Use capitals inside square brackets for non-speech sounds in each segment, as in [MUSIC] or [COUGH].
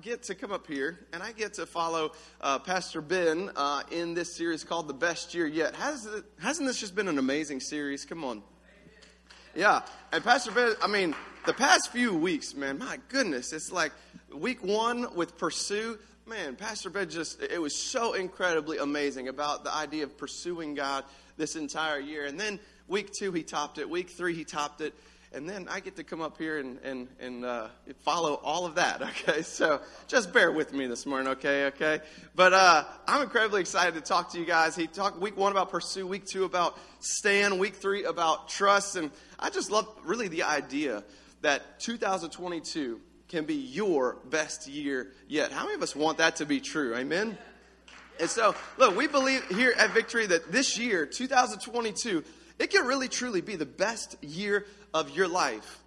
Get to come up here and I get to follow uh, Pastor Ben uh, in this series called The Best Year Yet. Has it, hasn't this just been an amazing series? Come on. Yeah. And Pastor Ben, I mean, the past few weeks, man, my goodness, it's like week one with Pursue. Man, Pastor Ben just, it was so incredibly amazing about the idea of pursuing God this entire year. And then week two, he topped it. Week three, he topped it and then I get to come up here and, and, and uh, follow all of that, [LAUGHS] okay? So just bear with me this morning, okay? Okay? But uh, I'm incredibly excited to talk to you guys. He talked week one about pursue, week two about stand, week three about trust. And I just love really the idea that 2022 can be your best year yet. How many of us want that to be true? Amen? And so, look, we believe here at Victory that this year, 2022, it can really truly be the best year of your life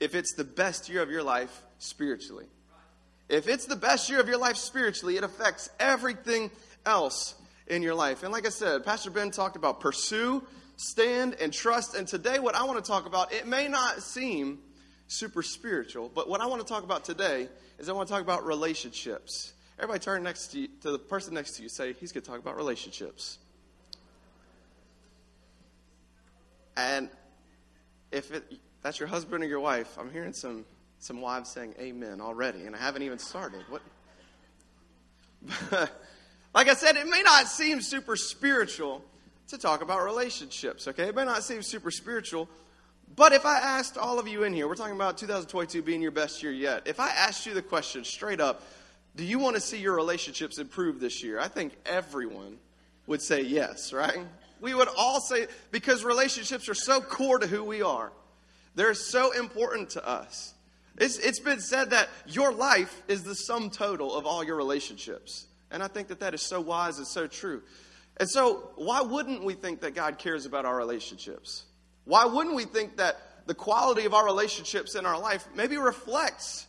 if it's the best year of your life spiritually. If it's the best year of your life spiritually, it affects everything else in your life. And like I said, Pastor Ben talked about pursue, stand, and trust. And today, what I want to talk about, it may not seem super spiritual, but what I want to talk about today is I want to talk about relationships. Everybody turn next to, you, to the person next to you, say, he's going to talk about relationships. And if it, that's your husband or your wife, I'm hearing some, some wives saying amen already, and I haven't even started. What? [LAUGHS] like I said, it may not seem super spiritual to talk about relationships, okay? It may not seem super spiritual, but if I asked all of you in here, we're talking about 2022 being your best year yet. If I asked you the question straight up, do you want to see your relationships improve this year? I think everyone would say yes, right? We would all say, because relationships are so core to who we are, they're so important to us. It's, it's been said that your life is the sum total of all your relationships. And I think that that is so wise and so true. And so, why wouldn't we think that God cares about our relationships? Why wouldn't we think that the quality of our relationships in our life maybe reflects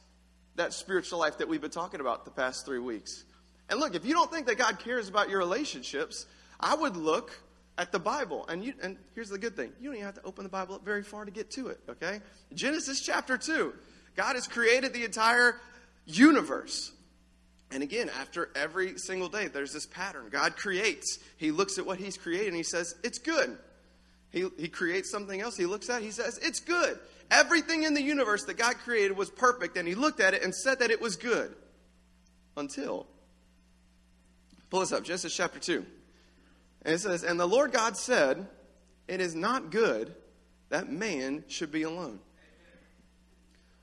that spiritual life that we've been talking about the past three weeks? And look, if you don't think that God cares about your relationships, I would look at the Bible. And, you, and here's the good thing you don't even have to open the Bible up very far to get to it, okay? Genesis chapter 2. God has created the entire universe. And again, after every single day, there's this pattern. God creates. He looks at what He's created and He says, It's good. He, he creates something else. He looks at it. He says, It's good. Everything in the universe that God created was perfect. And He looked at it and said that it was good. Until. Pull this up Genesis chapter 2. And it says, And the Lord God said, It is not good that man should be alone.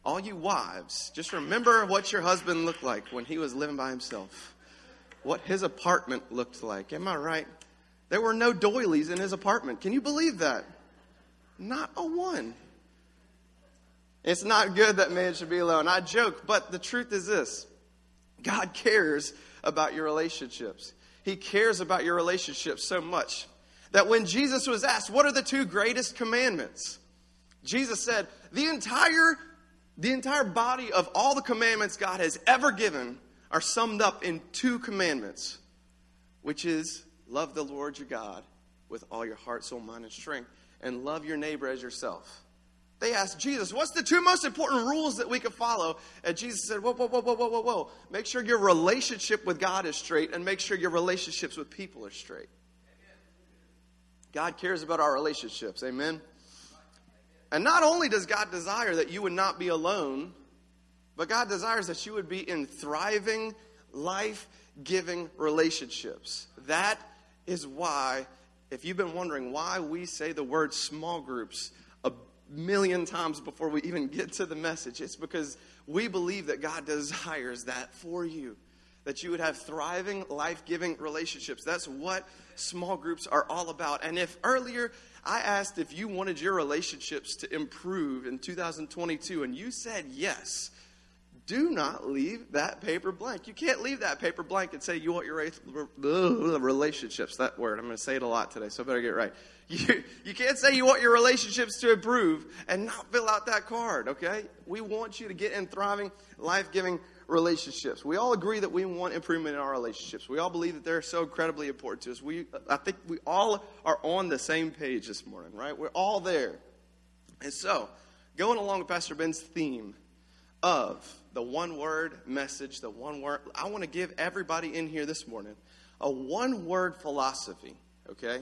All you wives, just remember what your husband looked like when he was living by himself, what his apartment looked like. Am I right? There were no doilies in his apartment. Can you believe that? Not a one. It's not good that man should be alone. I joke, but the truth is this God cares about your relationships. He cares about your relationship so much that when Jesus was asked, What are the two greatest commandments? Jesus said, The entire, the entire body of all the commandments God has ever given are summed up in two commandments, which is love the Lord your God with all your heart, soul, mind, and strength, and love your neighbor as yourself. They asked Jesus, What's the two most important rules that we could follow? And Jesus said, Whoa, whoa, whoa, whoa, whoa, whoa, whoa. Make sure your relationship with God is straight and make sure your relationships with people are straight. God cares about our relationships. Amen. And not only does God desire that you would not be alone, but God desires that you would be in thriving, life giving relationships. That is why, if you've been wondering why we say the word small groups, million times before we even get to the message. It's because we believe that God desires that for you, that you would have thriving, life giving relationships. That's what small groups are all about. And if earlier I asked if you wanted your relationships to improve in 2022 and you said yes, do not leave that paper blank. You can't leave that paper blank and say you want your relationships. That word, I'm going to say it a lot today, so I better get it right. [LAUGHS] You, you can't say you want your relationships to improve and not fill out that card, okay? We want you to get in thriving, life giving relationships. We all agree that we want improvement in our relationships. We all believe that they're so incredibly important to us. We, I think we all are on the same page this morning, right? We're all there. And so, going along with Pastor Ben's theme of the one word message, the one word. I want to give everybody in here this morning a one word philosophy, okay?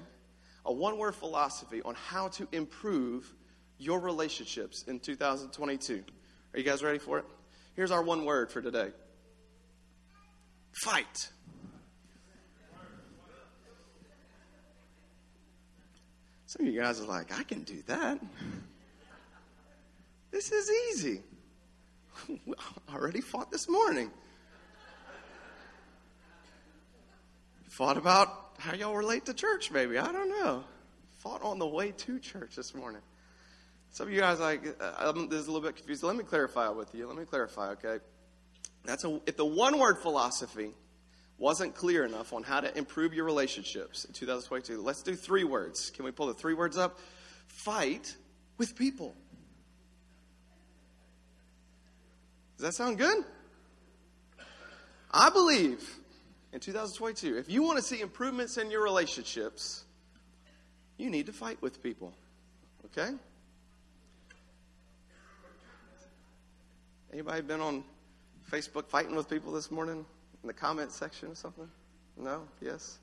A one word philosophy on how to improve your relationships in 2022. Are you guys ready for it? Here's our one word for today fight. Some of you guys are like, I can do that. [LAUGHS] This is easy. [LAUGHS] Already fought this morning. Fought about how y'all relate to church, maybe. I don't know. Fought on the way to church this morning. Some of you guys like uh, this is a little bit confused. Let me clarify with you. Let me clarify, okay? That's a, if the one word philosophy wasn't clear enough on how to improve your relationships in 2022, let's do three words. Can we pull the three words up? Fight with people. Does that sound good? I believe in 2022, if you want to see improvements in your relationships, you need to fight with people. Okay? Anybody been on Facebook fighting with people this morning in the comment section or something? No? Yes?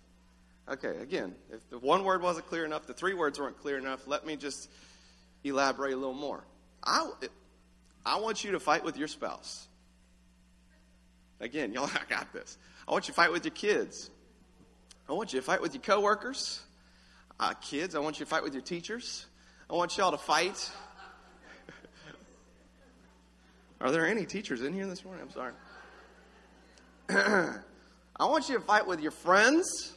Okay, again, if the one word wasn't clear enough, the three words weren't clear enough, let me just elaborate a little more. I, I want you to fight with your spouse. Again, y'all, [LAUGHS] I got this. I want you to fight with your kids. I want you to fight with your coworkers. Uh, kids, I want you to fight with your teachers. I want y'all to fight. [LAUGHS] Are there any teachers in here this morning? I'm sorry. [CLEARS THROAT] I want you to fight with your friends.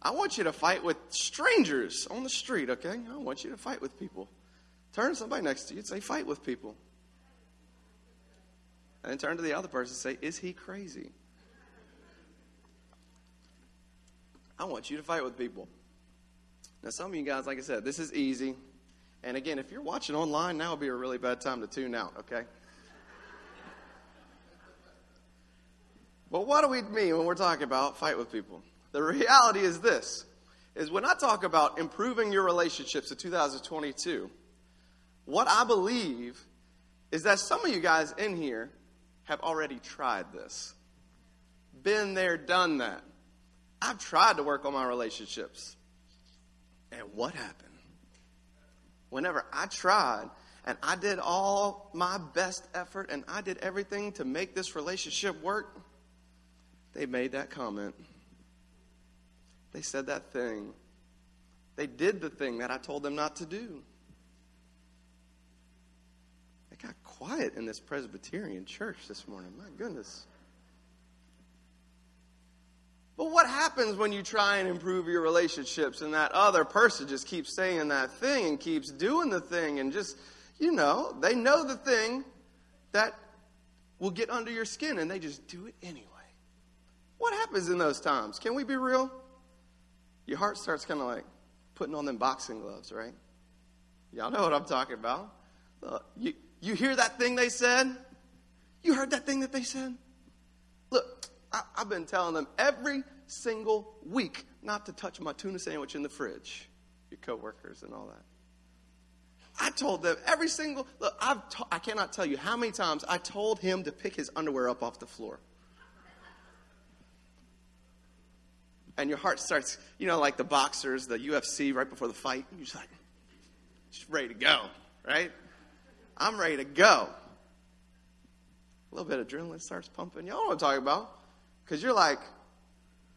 I want you to fight with strangers on the street, okay? I want you to fight with people. Turn to somebody next to you and say, fight with people. And then turn to the other person and say, Is he crazy? I want you to fight with people. Now, some of you guys, like I said, this is easy. And again, if you're watching online, now would be a really bad time to tune out, okay? but what do we mean when we're talking about fight with people? The reality is this is when I talk about improving your relationships in 2022, what I believe is that some of you guys in here have already tried this. Been there, done that. I've tried to work on my relationships. And what happened? Whenever I tried and I did all my best effort and I did everything to make this relationship work, they made that comment. They said that thing. They did the thing that I told them not to do. It got quiet in this Presbyterian church this morning. My goodness. But what happens when you try and improve your relationships and that other person just keeps saying that thing and keeps doing the thing and just, you know, they know the thing that will get under your skin and they just do it anyway? What happens in those times? Can we be real? Your heart starts kind of like putting on them boxing gloves, right? Y'all know what I'm talking about. Uh, you, you hear that thing they said? You heard that thing that they said? Look, I, I've been telling them every single week not to touch my tuna sandwich in the fridge, your coworkers and all that. I told them every single look. I've to, I cannot tell you how many times I told him to pick his underwear up off the floor. And your heart starts, you know, like the boxers, the UFC right before the fight. You're just like, just ready to go, right? I'm ready to go. A little bit of adrenaline starts pumping. Y'all know what I'm talking about. Because you're like,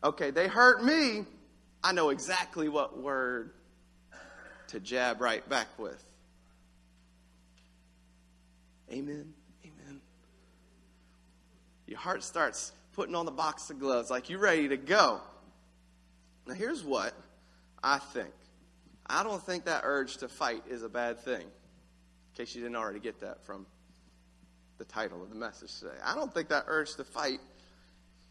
okay, they hurt me. I know exactly what word to jab right back with. Amen. Amen. Your heart starts putting on the box of gloves like you're ready to go. Now, here's what I think I don't think that urge to fight is a bad thing case you didn't already get that from the title of the message today. I don't think that urge to fight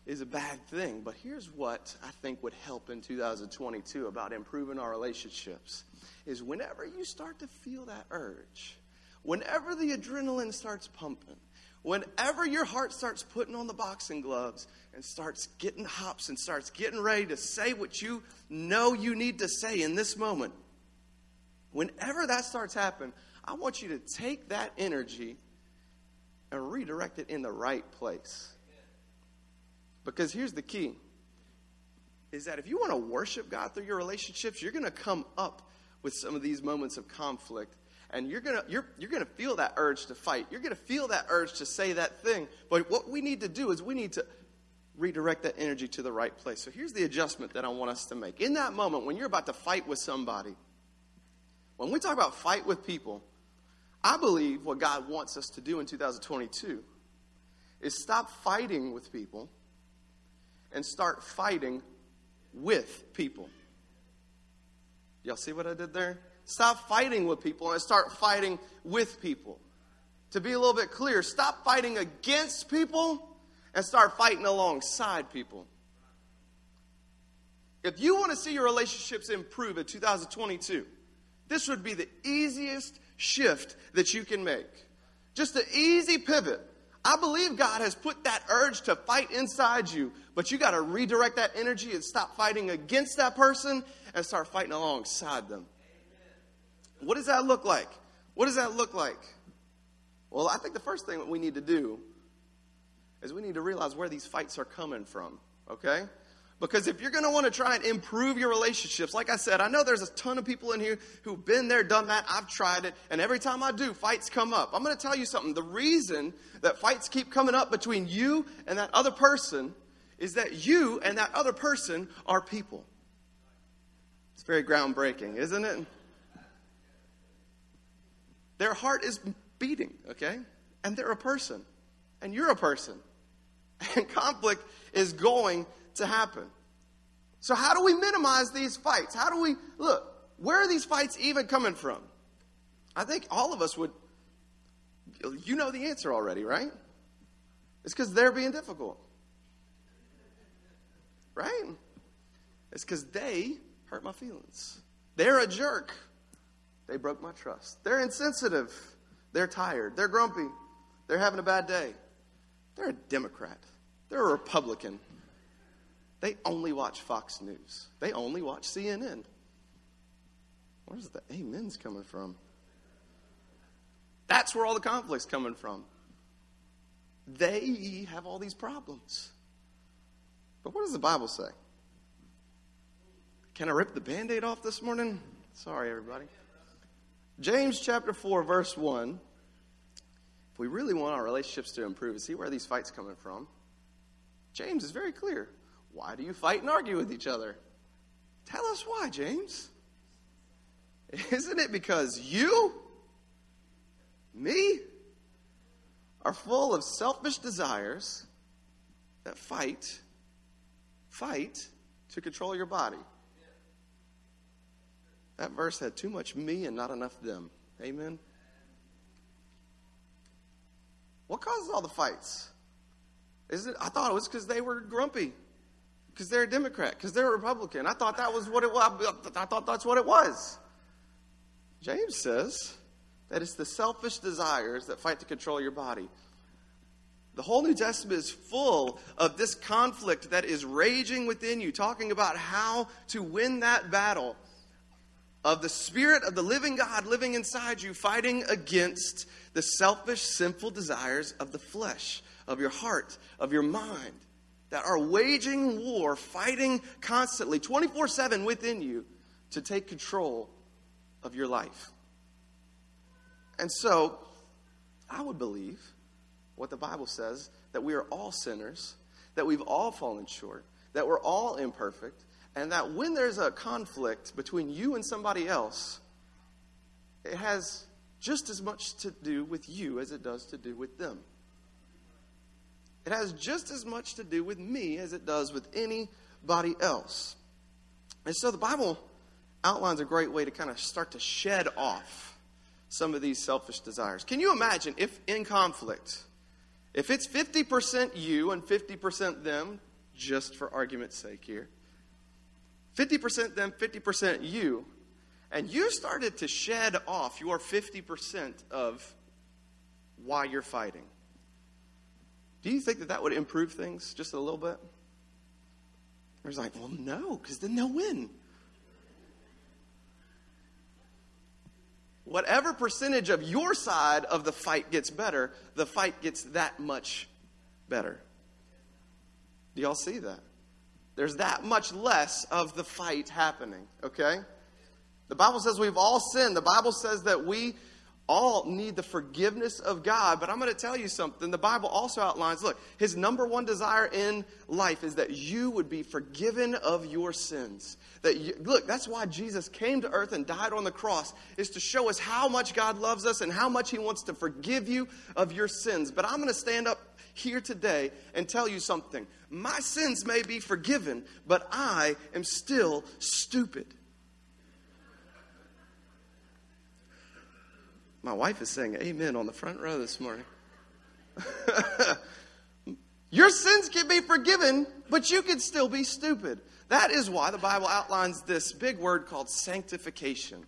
is a bad thing, but here's what I think would help in 2022 about improving our relationships is whenever you start to feel that urge, whenever the adrenaline starts pumping, whenever your heart starts putting on the boxing gloves and starts getting hops and starts getting ready to say what you know you need to say in this moment, whenever that starts happening, I want you to take that energy and redirect it in the right place. Because here's the key is that if you want to worship God through your relationships, you're going to come up with some of these moments of conflict and you're going to you're, you're going to feel that urge to fight. You're going to feel that urge to say that thing. But what we need to do is we need to redirect that energy to the right place. So here's the adjustment that I want us to make. In that moment when you're about to fight with somebody, when we talk about fight with people, I believe what God wants us to do in 2022 is stop fighting with people and start fighting with people. Y'all see what I did there? Stop fighting with people and start fighting with people. To be a little bit clear, stop fighting against people and start fighting alongside people. If you want to see your relationships improve in 2022, this would be the easiest shift that you can make. Just an easy pivot. I believe God has put that urge to fight inside you, but you got to redirect that energy and stop fighting against that person and start fighting alongside them. What does that look like? What does that look like? Well, I think the first thing that we need to do is we need to realize where these fights are coming from, okay? Because if you're going to want to try and improve your relationships, like I said, I know there's a ton of people in here who've been there, done that. I've tried it. And every time I do, fights come up. I'm going to tell you something. The reason that fights keep coming up between you and that other person is that you and that other person are people. It's very groundbreaking, isn't it? Their heart is beating, okay? And they're a person. And you're a person. [LAUGHS] And conflict is going to happen. So, how do we minimize these fights? How do we look? Where are these fights even coming from? I think all of us would, you know the answer already, right? It's because they're being difficult. Right? It's because they hurt my feelings. They're a jerk. They broke my trust. They're insensitive. They're tired. They're grumpy. They're having a bad day. They're a Democrat. They're a Republican. They only watch Fox News. They only watch CNN. Where's the amens coming from? That's where all the conflict's coming from. They have all these problems. But what does the Bible say? Can I rip the band aid off this morning? Sorry, everybody. James chapter 4, verse 1. If we really want our relationships to improve and see where these fights coming from, James is very clear. Why do you fight and argue with each other? Tell us why, James. Isn't it because you, me, are full of selfish desires that fight, fight to control your body? That verse had too much me and not enough them. Amen. What causes all the fights? Is it? I thought it was because they were grumpy, because they're a Democrat, because they're a Republican. I thought that was what it was. I thought that's what it was. James says that it's the selfish desires that fight to control your body. The whole New Testament is full of this conflict that is raging within you, talking about how to win that battle of the Spirit of the living God living inside you, fighting against the selfish, sinful desires of the flesh, of your heart, of your mind, that are waging war, fighting constantly, 24 7 within you to take control of your life. And so, I would believe what the Bible says that we are all sinners, that we've all fallen short, that we're all imperfect, and that when there's a conflict between you and somebody else, it has just as much to do with you as it does to do with them. It has just as much to do with me as it does with anybody else. And so the Bible outlines a great way to kind of start to shed off some of these selfish desires. Can you imagine if in conflict, if it's 50% you and 50% them, just for argument's sake here, 50% them, 50% you. And you started to shed off your 50% of why you're fighting. Do you think that that would improve things just a little bit? Or it's like, well, no, because then they'll win. whatever percentage of your side of the fight gets better, the fight gets that much better. Do y'all see that? There's that much less of the fight happening, okay? The Bible says we've all sinned. The Bible says that we all need the forgiveness of God. But I'm going to tell you something. The Bible also outlines look, his number one desire in life is that you would be forgiven of your sins. That you, look, that's why Jesus came to earth and died on the cross, is to show us how much God loves us and how much he wants to forgive you of your sins. But I'm going to stand up here today and tell you something. My sins may be forgiven, but I am still stupid. My wife is saying amen on the front row this morning. [LAUGHS] Your sins can be forgiven, but you can still be stupid. That is why the Bible outlines this big word called sanctification,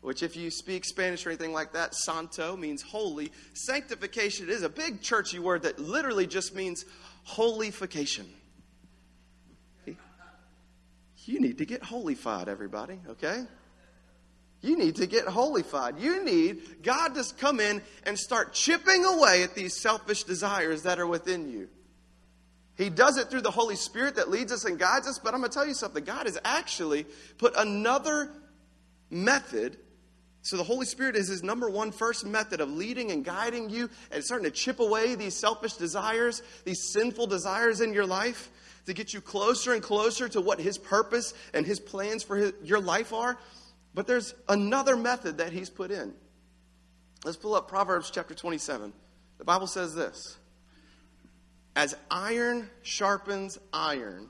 which, if you speak Spanish or anything like that, santo means holy. Sanctification is a big churchy word that literally just means holification. You need to get holified, everybody, okay? You need to get holified. You need God to come in and start chipping away at these selfish desires that are within you. He does it through the Holy Spirit that leads us and guides us. But I'm going to tell you something God has actually put another method. So the Holy Spirit is his number one first method of leading and guiding you and starting to chip away these selfish desires, these sinful desires in your life to get you closer and closer to what his purpose and his plans for his, your life are. But there's another method that he's put in. Let's pull up Proverbs chapter 27. The Bible says this As iron sharpens iron,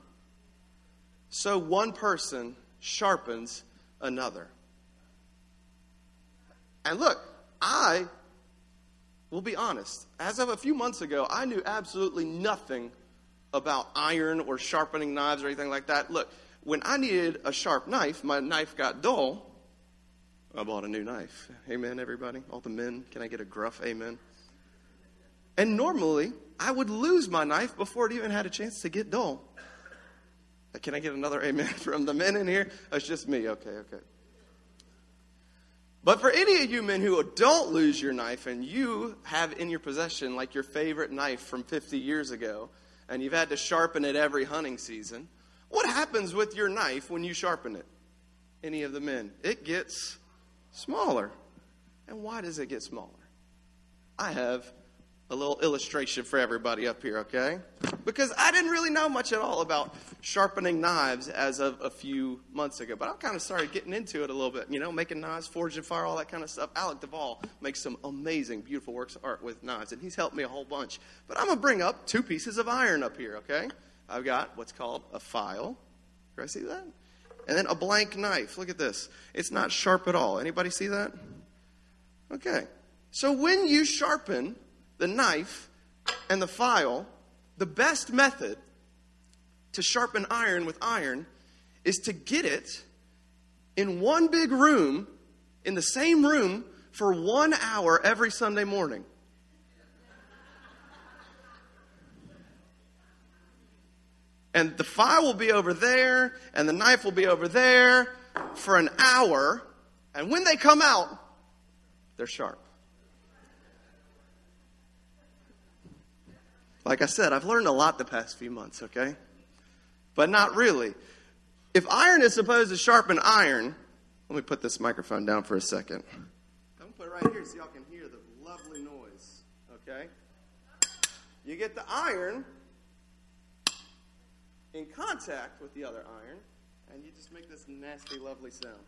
so one person sharpens another. And look, I will be honest. As of a few months ago, I knew absolutely nothing about iron or sharpening knives or anything like that. Look, when I needed a sharp knife, my knife got dull. I bought a new knife. Amen, everybody. All the men, can I get a gruff amen? And normally, I would lose my knife before it even had a chance to get dull. Uh, can I get another amen [LAUGHS] from the men in here? Oh, That's just me. Okay, okay. But for any of you men who don't lose your knife and you have in your possession like your favorite knife from 50 years ago, and you've had to sharpen it every hunting season, what happens with your knife when you sharpen it? Any of the men? It gets smaller. And why does it get smaller? I have a little illustration for everybody up here, okay? Because I didn't really know much at all about sharpening knives as of a few months ago, but I kind of started getting into it a little bit, you know, making knives, forging fire, all that kind of stuff. Alec Duvall makes some amazing, beautiful works of art with knives, and he's helped me a whole bunch. But I'm going to bring up two pieces of iron up here, okay? I've got what's called a file. Do I see that? And then a blank knife. Look at this. It's not sharp at all. Anybody see that? Okay. So when you sharpen the knife and the file, the best method to sharpen iron with iron is to get it in one big room, in the same room, for one hour every Sunday morning. And the file will be over there, and the knife will be over there for an hour. And when they come out, they're sharp. Like I said, I've learned a lot the past few months, okay? But not really. If iron is supposed to sharpen iron, let me put this microphone down for a second. I'm going to put it right here so y'all can hear the lovely noise, okay? You get the iron in contact with the other iron, and you just make this nasty, lovely sound.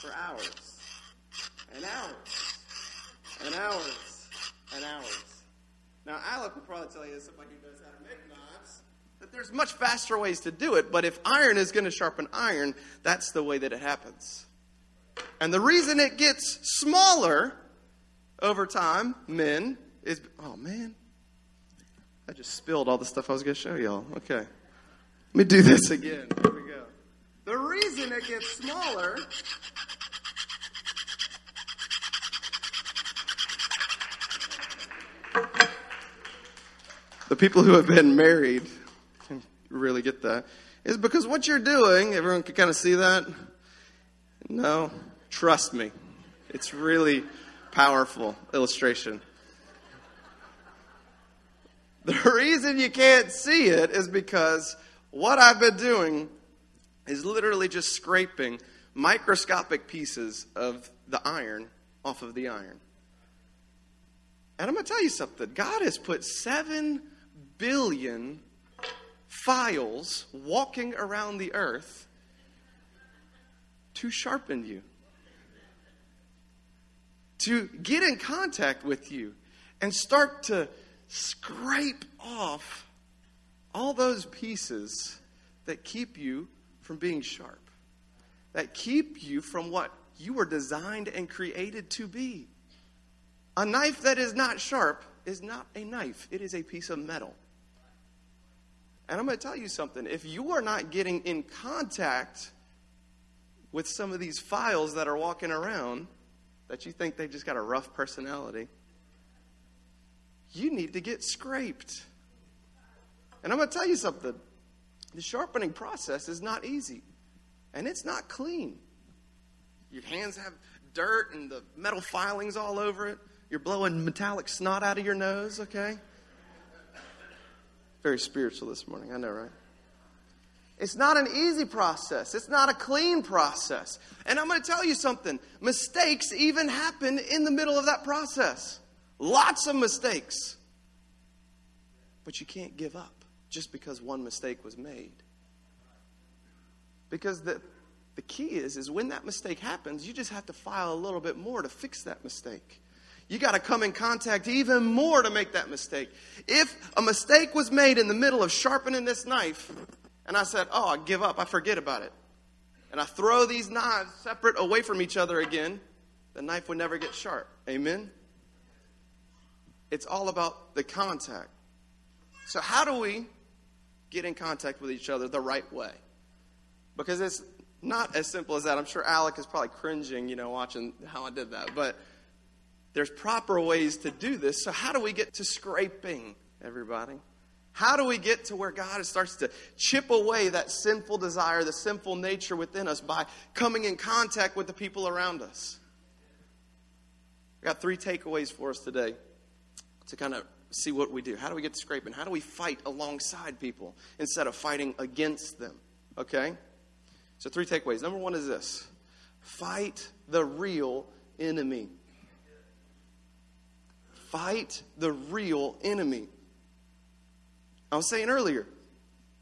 for hours and hours and hours and hours. Now, Alec will probably tell you this, somebody who knows how to make knives, that there's much faster ways to do it, but if iron is going to sharpen iron, that's the way that it happens. And the reason it gets smaller over time, men, is oh man, I just spilled all the stuff I was going to show y'all. Okay. Let me do this again. Here we go. The reason it gets smaller the people who have been married can really get that, is because what you're doing, everyone can kind of see that. No, trust me. It's really powerful illustration. The reason you can't see it is because what I've been doing is literally just scraping microscopic pieces of the iron off of the iron. And I'm going to tell you something God has put 7 billion files walking around the earth to sharpen you, to get in contact with you, and start to scrape off all those pieces that keep you from being sharp, that keep you from what you were designed and created to be. A knife that is not sharp is not a knife, it is a piece of metal. And I'm going to tell you something. If you are not getting in contact with some of these files that are walking around that you think they've just got a rough personality, you need to get scraped. And I'm going to tell you something. The sharpening process is not easy, and it's not clean. Your hands have dirt and the metal filings all over it. You're blowing metallic snot out of your nose, okay? Very spiritual this morning, I know, right? It's not an easy process. It's not a clean process. And I'm going to tell you something mistakes even happen in the middle of that process. Lots of mistakes. But you can't give up just because one mistake was made. Because the, the key is, is when that mistake happens, you just have to file a little bit more to fix that mistake. You got to come in contact even more to make that mistake. If a mistake was made in the middle of sharpening this knife, and I said, Oh, I give up, I forget about it, and I throw these knives separate away from each other again, the knife would never get sharp. Amen? It's all about the contact. So, how do we get in contact with each other the right way? Because it's not as simple as that. I'm sure Alec is probably cringing, you know, watching how I did that. But there's proper ways to do this. So, how do we get to scraping, everybody? How do we get to where God starts to chip away that sinful desire, the sinful nature within us by coming in contact with the people around us? I got three takeaways for us today to kind of see what we do. How do we get to scraping? How do we fight alongside people instead of fighting against them? Okay? So, three takeaways. Number one is this fight the real enemy. Fight the real enemy. I was saying earlier,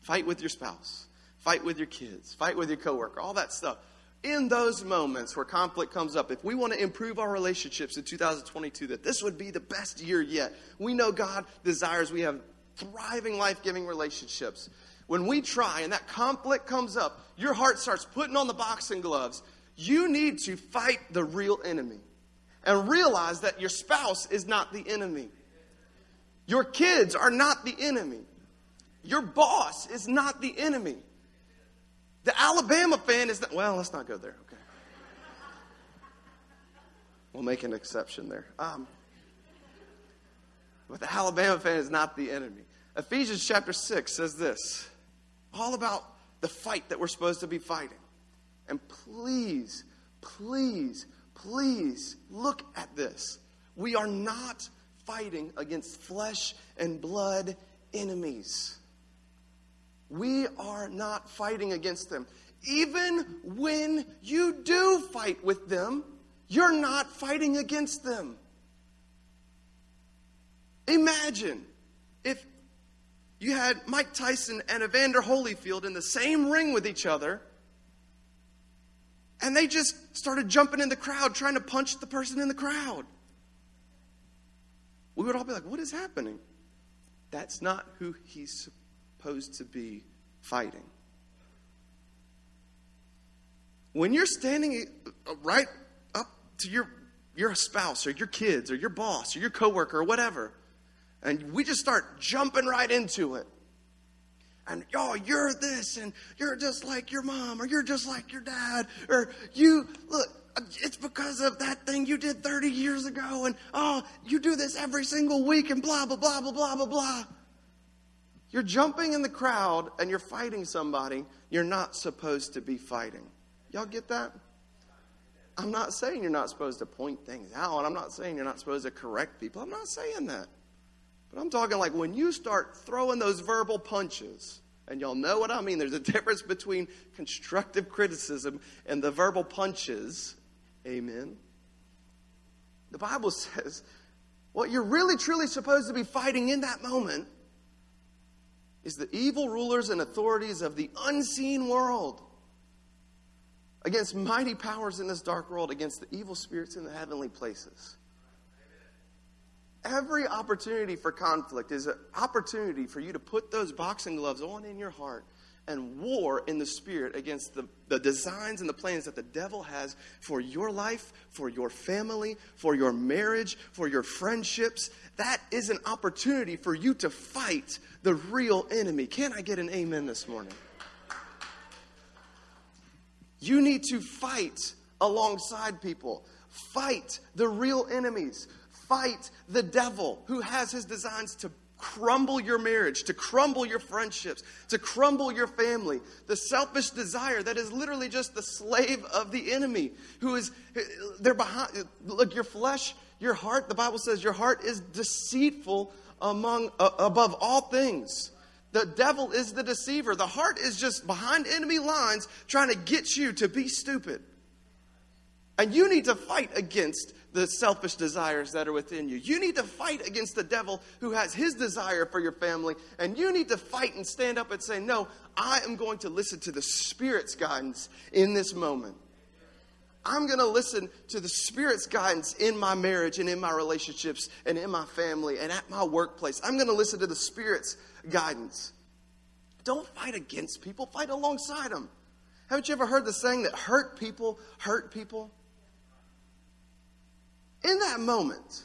fight with your spouse, fight with your kids, fight with your coworker, all that stuff. In those moments where conflict comes up, if we want to improve our relationships in 2022, that this would be the best year yet. We know God desires we have thriving, life giving relationships. When we try and that conflict comes up, your heart starts putting on the boxing gloves. You need to fight the real enemy and realize that your spouse is not the enemy. Your kids are not the enemy. Your boss is not the enemy. The Alabama fan is not, well, let's not go there, okay? We'll make an exception there. Um, but the Alabama fan is not the enemy. Ephesians chapter 6 says this all about the fight that we're supposed to be fighting. And please, please Please look at this. We are not fighting against flesh and blood enemies. We are not fighting against them. Even when you do fight with them, you're not fighting against them. Imagine if you had Mike Tyson and Evander Holyfield in the same ring with each other and they just started jumping in the crowd, trying to punch the person in the crowd. We would all be like, what is happening? That's not who he's supposed to be fighting. When you're standing uh, right up to your, your spouse or your kids or your boss or your coworker or whatever, and we just start jumping right into it, and oh, you're this, and you're just like your mom, or you're just like your dad, or you look. It's because of that thing you did 30 years ago, and oh, you do this every single week, and blah blah blah blah blah blah blah. You're jumping in the crowd and you're fighting somebody you're not supposed to be fighting. Y'all get that? I'm not saying you're not supposed to point things out. I'm not saying you're not supposed to correct people. I'm not saying that. But I'm talking like when you start throwing those verbal punches, and y'all know what I mean. There's a difference between constructive criticism and the verbal punches. Amen. The Bible says what you're really truly supposed to be fighting in that moment is the evil rulers and authorities of the unseen world against mighty powers in this dark world, against the evil spirits in the heavenly places. Every opportunity for conflict is an opportunity for you to put those boxing gloves on in your heart and war in the spirit against the, the designs and the plans that the devil has for your life, for your family, for your marriage, for your friendships. That is an opportunity for you to fight the real enemy. Can I get an amen this morning? You need to fight alongside people. Fight the real enemies. Fight the devil who has his designs to crumble your marriage, to crumble your friendships, to crumble your family. The selfish desire that is literally just the slave of the enemy who is, they're behind. Look, your flesh, your heart, the Bible says your heart is deceitful among, uh, above all things. The devil is the deceiver. The heart is just behind enemy lines trying to get you to be stupid. And you need to fight against the selfish desires that are within you. You need to fight against the devil who has his desire for your family. And you need to fight and stand up and say, No, I am going to listen to the Spirit's guidance in this moment. I'm going to listen to the Spirit's guidance in my marriage and in my relationships and in my family and at my workplace. I'm going to listen to the Spirit's guidance. Don't fight against people, fight alongside them. Haven't you ever heard the saying that hurt people hurt people? In that moment,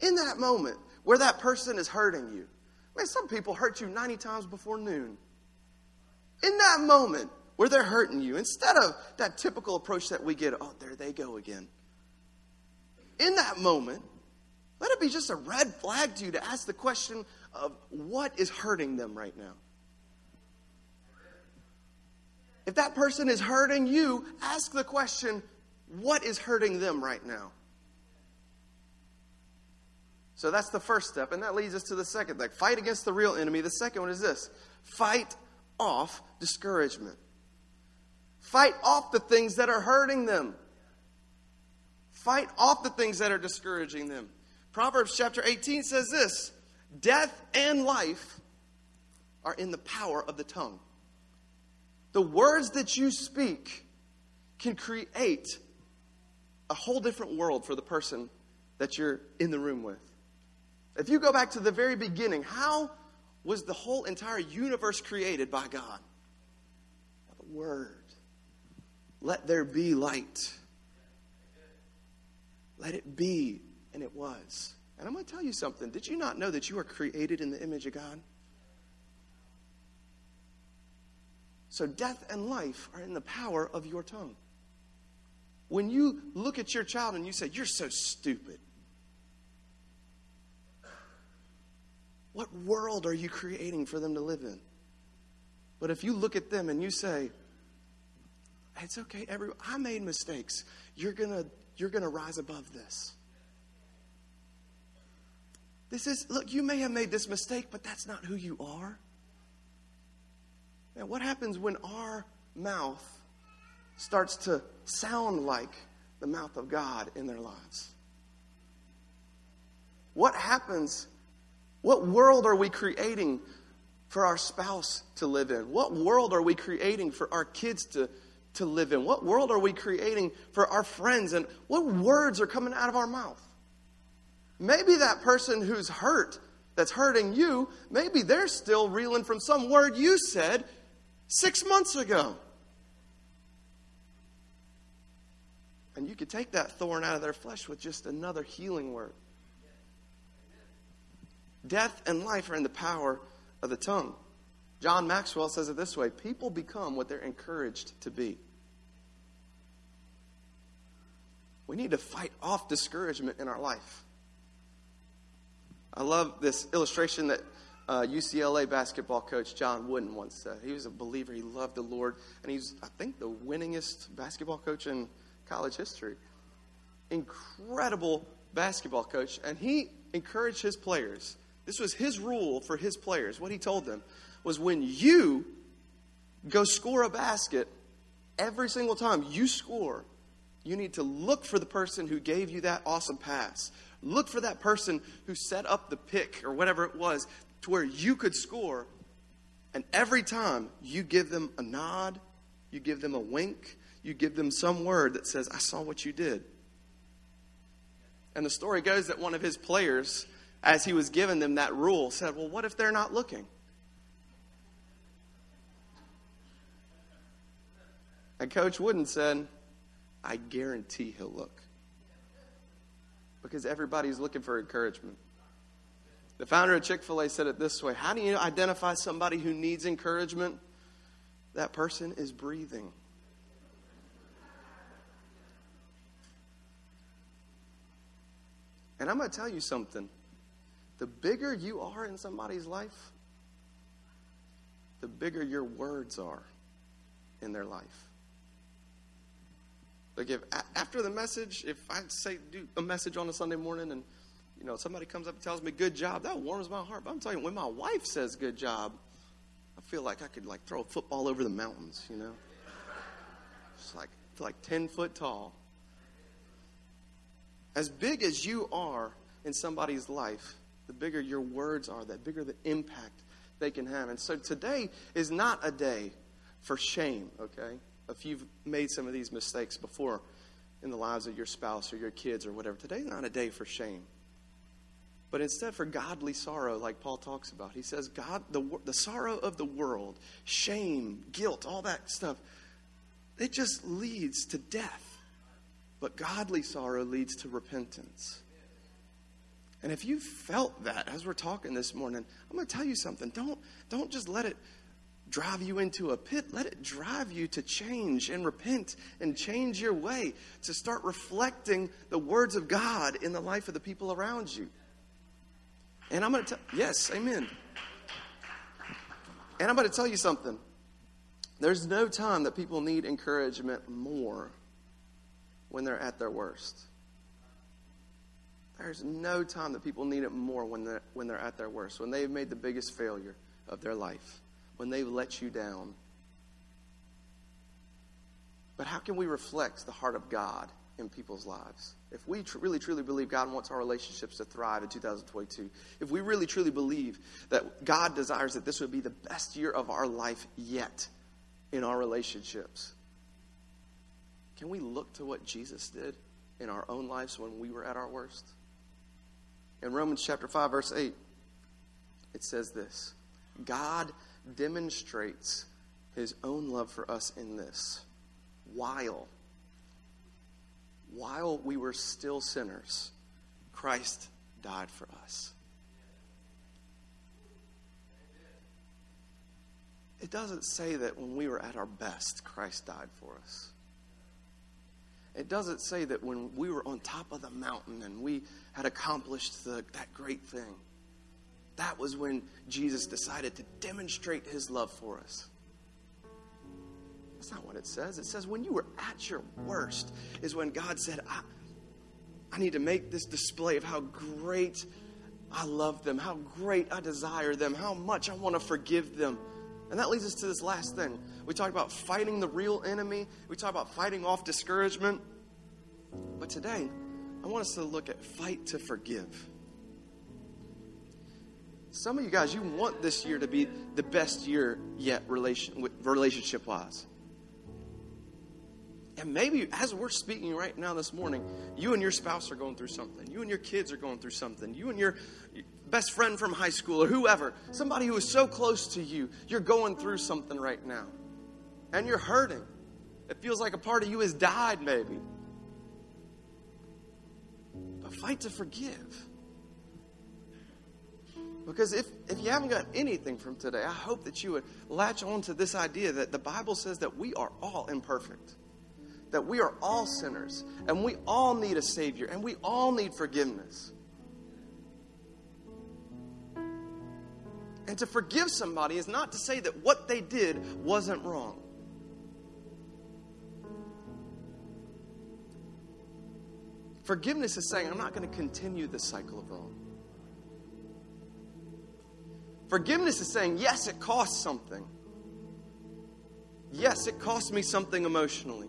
in that moment where that person is hurting you, man, some people hurt you 90 times before noon. In that moment where they're hurting you, instead of that typical approach that we get, oh, there they go again. In that moment, let it be just a red flag to you to ask the question of what is hurting them right now. If that person is hurting you, ask the question, what is hurting them right now? So that's the first step, and that leads us to the second thing fight against the real enemy. The second one is this fight off discouragement. Fight off the things that are hurting them. Fight off the things that are discouraging them. Proverbs chapter 18 says this Death and life are in the power of the tongue. The words that you speak can create a whole different world for the person that you're in the room with. If you go back to the very beginning, how was the whole entire universe created by God? By the Word. Let there be light. Let it be, and it was. And I'm going to tell you something. Did you not know that you are created in the image of God? So, death and life are in the power of your tongue. When you look at your child and you say, You're so stupid, What world are you creating for them to live in? But if you look at them and you say, it's okay, every, I made mistakes. You're gonna, you're gonna rise above this. This is, look, you may have made this mistake, but that's not who you are. And what happens when our mouth starts to sound like the mouth of God in their lives? What happens what world are we creating for our spouse to live in? What world are we creating for our kids to, to live in? What world are we creating for our friends? And what words are coming out of our mouth? Maybe that person who's hurt, that's hurting you, maybe they're still reeling from some word you said six months ago. And you could take that thorn out of their flesh with just another healing word. Death and life are in the power of the tongue. John Maxwell says it this way people become what they're encouraged to be. We need to fight off discouragement in our life. I love this illustration that uh, UCLA basketball coach John Wooden once said. He was a believer. He loved the Lord, and he's, I think, the winningest basketball coach in college history. Incredible basketball coach, and he encouraged his players. This was his rule for his players. What he told them was when you go score a basket, every single time you score, you need to look for the person who gave you that awesome pass. Look for that person who set up the pick or whatever it was to where you could score. And every time you give them a nod, you give them a wink, you give them some word that says, I saw what you did. And the story goes that one of his players, as he was giving them that rule, said, Well, what if they're not looking? And Coach Wooden said, I guarantee he'll look. Because everybody's looking for encouragement. The founder of Chick fil A said it this way How do you identify somebody who needs encouragement? That person is breathing. And I'm going to tell you something. The bigger you are in somebody's life, the bigger your words are in their life. Like if after the message, if I say do a message on a Sunday morning and you know somebody comes up and tells me good job, that warms my heart. But I'm telling you, when my wife says good job, I feel like I could like throw a football over the mountains. You know, it's like like ten foot tall. As big as you are in somebody's life, the bigger your words are, that bigger the impact they can have. And so today is not a day for shame. Okay if you've made some of these mistakes before in the lives of your spouse or your kids or whatever, today's not a day for shame. But instead for godly sorrow, like Paul talks about. He says, God, the, the sorrow of the world, shame, guilt, all that stuff, it just leads to death. But godly sorrow leads to repentance. And if you felt that as we're talking this morning, I'm going to tell you something. Don't, don't just let it drive you into a pit. Let it drive you to change and repent and change your way, to start reflecting the words of God in the life of the people around you. And I'm going to tell, yes, amen. And I'm going to tell you something. There's no time that people need encouragement more when they're at their worst. There's no time that people need it more when they're, when they're at their worst, when they've made the biggest failure of their life when they've let you down. But how can we reflect the heart of God in people's lives? If we tr- really truly believe God wants our relationships to thrive in 2022, if we really truly believe that God desires that this would be the best year of our life yet in our relationships, can we look to what Jesus did in our own lives when we were at our worst? In Romans chapter 5 verse 8, it says this, God demonstrates his own love for us in this. While, while we were still sinners, Christ died for us. It doesn't say that when we were at our best, Christ died for us. It doesn't say that when we were on top of the mountain and we had accomplished the, that great thing that was when Jesus decided to demonstrate his love for us. That's not what it says. It says when you were at your worst is when God said, I, I need to make this display of how great I love them, how great I desire them, how much I want to forgive them. And that leads us to this last thing. We talked about fighting the real enemy, we talked about fighting off discouragement. But today, I want us to look at fight to forgive. Some of you guys, you want this year to be the best year yet relation, relationship wise. And maybe as we're speaking right now this morning, you and your spouse are going through something. You and your kids are going through something. You and your best friend from high school or whoever, somebody who is so close to you, you're going through something right now. And you're hurting. It feels like a part of you has died, maybe. But fight to forgive. Because if, if you haven't got anything from today, I hope that you would latch on to this idea that the Bible says that we are all imperfect, that we are all sinners, and we all need a Savior, and we all need forgiveness. And to forgive somebody is not to say that what they did wasn't wrong. Forgiveness is saying, I'm not going to continue this cycle of wrong. Forgiveness is saying, yes, it costs something. Yes, it cost me something emotionally.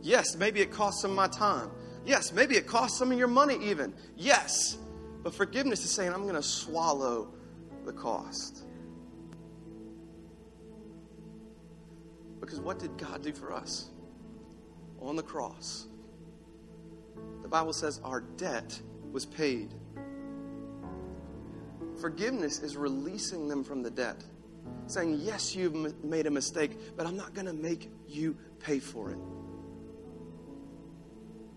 Yes, maybe it cost some of my time. Yes, maybe it cost some of your money, even. Yes. But forgiveness is saying, I'm going to swallow the cost. Because what did God do for us? On the cross, the Bible says our debt was paid. Forgiveness is releasing them from the debt, saying, Yes, you've made a mistake, but I'm not going to make you pay for it.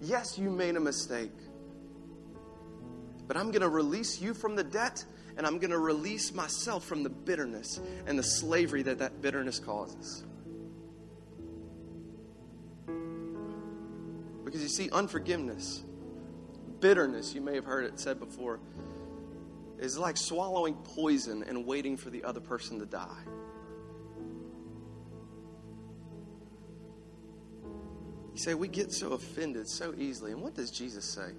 Yes, you made a mistake, but I'm going to release you from the debt and I'm going to release myself from the bitterness and the slavery that that bitterness causes. Because you see, unforgiveness, bitterness, you may have heard it said before, is like swallowing poison and waiting for the other person to die. You say, we get so offended so easily. And what does Jesus say?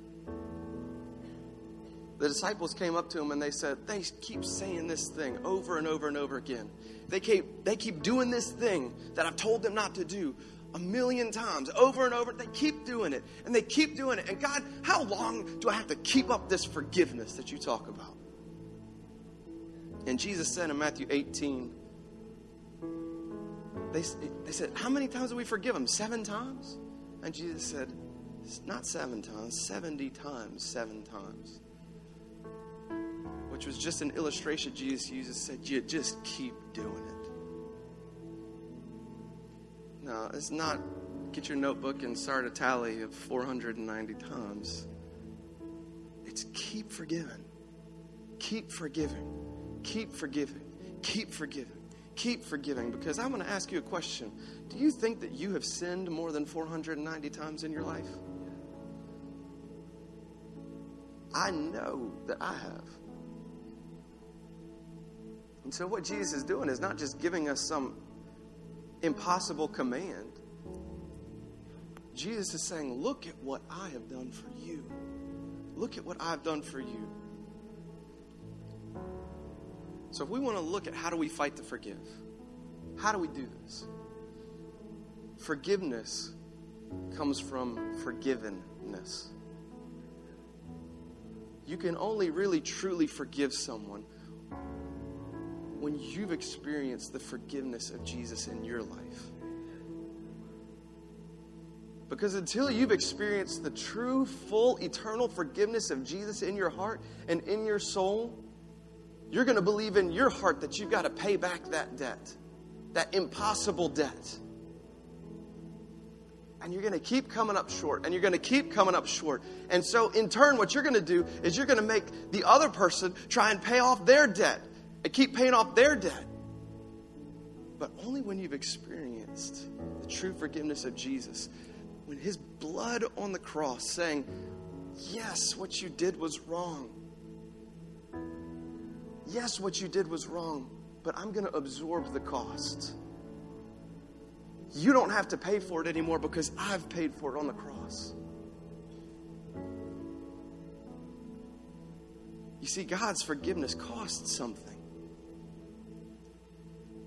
The disciples came up to him and they said, They keep saying this thing over and over and over again. They keep, they keep doing this thing that I've told them not to do a million times, over and over. They keep doing it and they keep doing it. And God, how long do I have to keep up this forgiveness that you talk about? And Jesus said in Matthew 18, they, they said, How many times do we forgive them? Seven times? And Jesus said, Not seven times, 70 times, seven times which was just an illustration Jesus uses, said, You just keep doing it. No, it's not get your notebook and start a tally of 490 times. It's keep forgiving. Keep forgiving. Keep forgiving. Keep forgiving. Keep forgiving. Because I want to ask you a question. Do you think that you have sinned more than 490 times in your life? I know that I have. And so, what Jesus is doing is not just giving us some impossible command. Jesus is saying, Look at what I have done for you. Look at what I've done for you. So, if we want to look at how do we fight to forgive, how do we do this? Forgiveness comes from forgivenness. You can only really truly forgive someone when you've experienced the forgiveness of Jesus in your life. Because until you've experienced the true, full, eternal forgiveness of Jesus in your heart and in your soul, you're going to believe in your heart that you've got to pay back that debt, that impossible debt. And you're going to keep coming up short, and you're going to keep coming up short. And so, in turn, what you're going to do is you're going to make the other person try and pay off their debt and keep paying off their debt. But only when you've experienced the true forgiveness of Jesus, when his blood on the cross saying, Yes, what you did was wrong. Yes, what you did was wrong, but I'm going to absorb the cost. You don't have to pay for it anymore because I've paid for it on the cross. You see, God's forgiveness costs something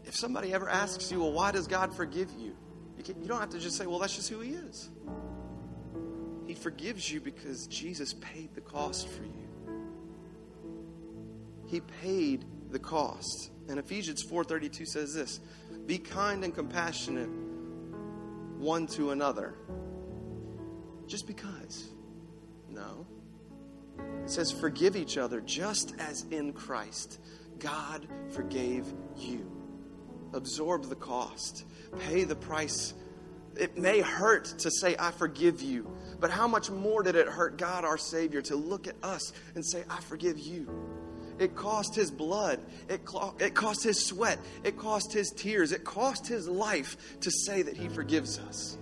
if somebody ever asks you, well, why does God forgive you? You, can, you don't have to just say, well, that's just who He is. He forgives you because Jesus paid the cost for you. He paid the cost. And Ephesians 4:32 says this, "Be kind and compassionate one to another." Just because. No. It says forgive each other just as in Christ God forgave you absorb the cost, pay the price. It may hurt to say, I forgive you, but how much more did it hurt God, our Savior, to look at us and say, I forgive you? It cost his blood. It, it cost his sweat. It cost his tears. It cost his life to say that he forgives us.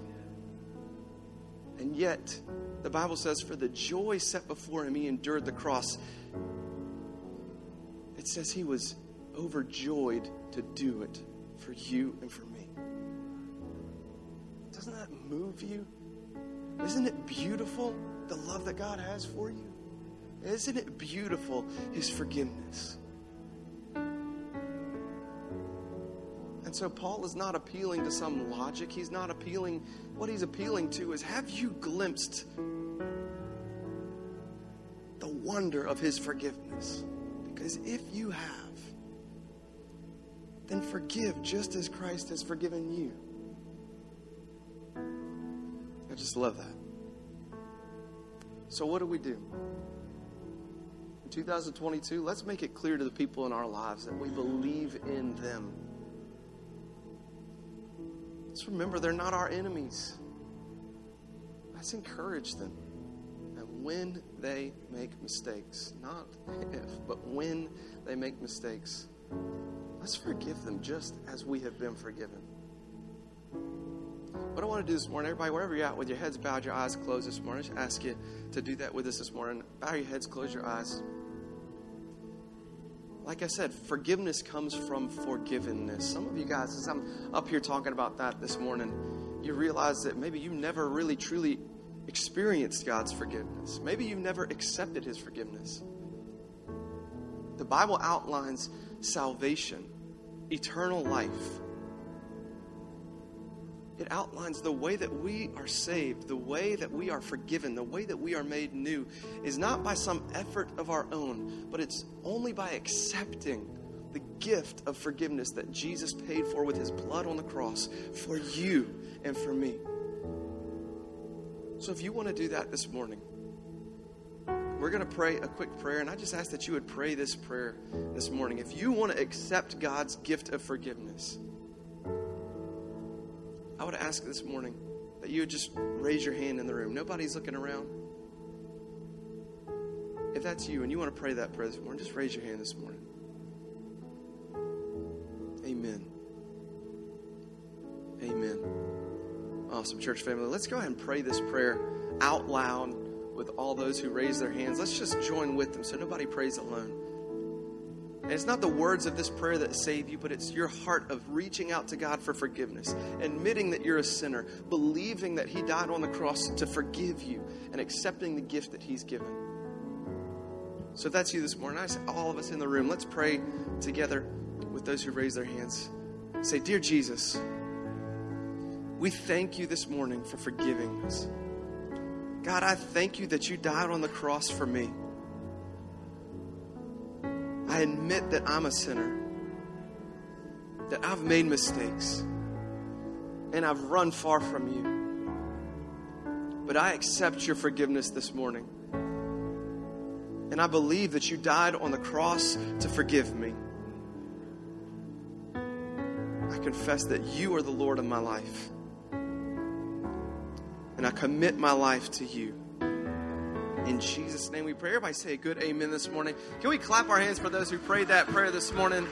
And yet, the Bible says, for the joy set before him, he endured the cross. It it says he was overjoyed to do it for you and for me. Doesn't that move you? Isn't it beautiful, the love that God has for you? Isn't it beautiful, his forgiveness? And so Paul is not appealing to some logic. He's not appealing. What he's appealing to is have you glimpsed the wonder of his forgiveness? Because if you have, then forgive just as Christ has forgiven you. I just love that. So, what do we do? In 2022, let's make it clear to the people in our lives that we believe in them. Let's remember they're not our enemies. Let's encourage them. And when they make mistakes, not if, but when they make mistakes, let's forgive them just as we have been forgiven. What I want to do this morning, everybody, wherever you're at, with your heads bowed, your eyes closed this morning, I just ask you to do that with us this morning. Bow your heads, close your eyes. Like I said, forgiveness comes from forgiveness. Some of you guys, as I'm up here talking about that this morning, you realize that maybe you never really truly experienced God's forgiveness. Maybe you've never accepted His forgiveness. The Bible outlines salvation, eternal life it outlines the way that we are saved, the way that we are forgiven, the way that we are made new is not by some effort of our own, but it's only by accepting the gift of forgiveness that Jesus paid for with his blood on the cross for you and for me. So if you want to do that this morning, we're going to pray a quick prayer, and I just ask that you would pray this prayer this morning. If you want to accept God's gift of forgiveness, I would ask this morning that you would just raise your hand in the room. Nobody's looking around. If that's you and you want to pray that prayer this morning, just raise your hand this morning. Amen. Amen. Awesome, church family. Let's go ahead and pray this prayer out loud with all those who raise their hands. Let's just join with them so nobody prays alone. And it's not the words of this prayer that save you, but it's your heart of reaching out to God for forgiveness, admitting that you're a sinner, believing that He died on the cross to forgive you, and accepting the gift that He's given. So if that's you this morning, I say all of us in the room, let's pray together with those who raise their hands. Say, Dear Jesus, we thank you this morning for forgiving us. God, I thank you that you died on the cross for me. I admit that I'm a sinner, that I've made mistakes, and I've run far from you. But I accept your forgiveness this morning. And I believe that you died on the cross to forgive me. I confess that you are the Lord of my life. And I commit my life to you. In Jesus' name we pray. Everybody say a good amen this morning. Can we clap our hands for those who prayed that prayer this morning?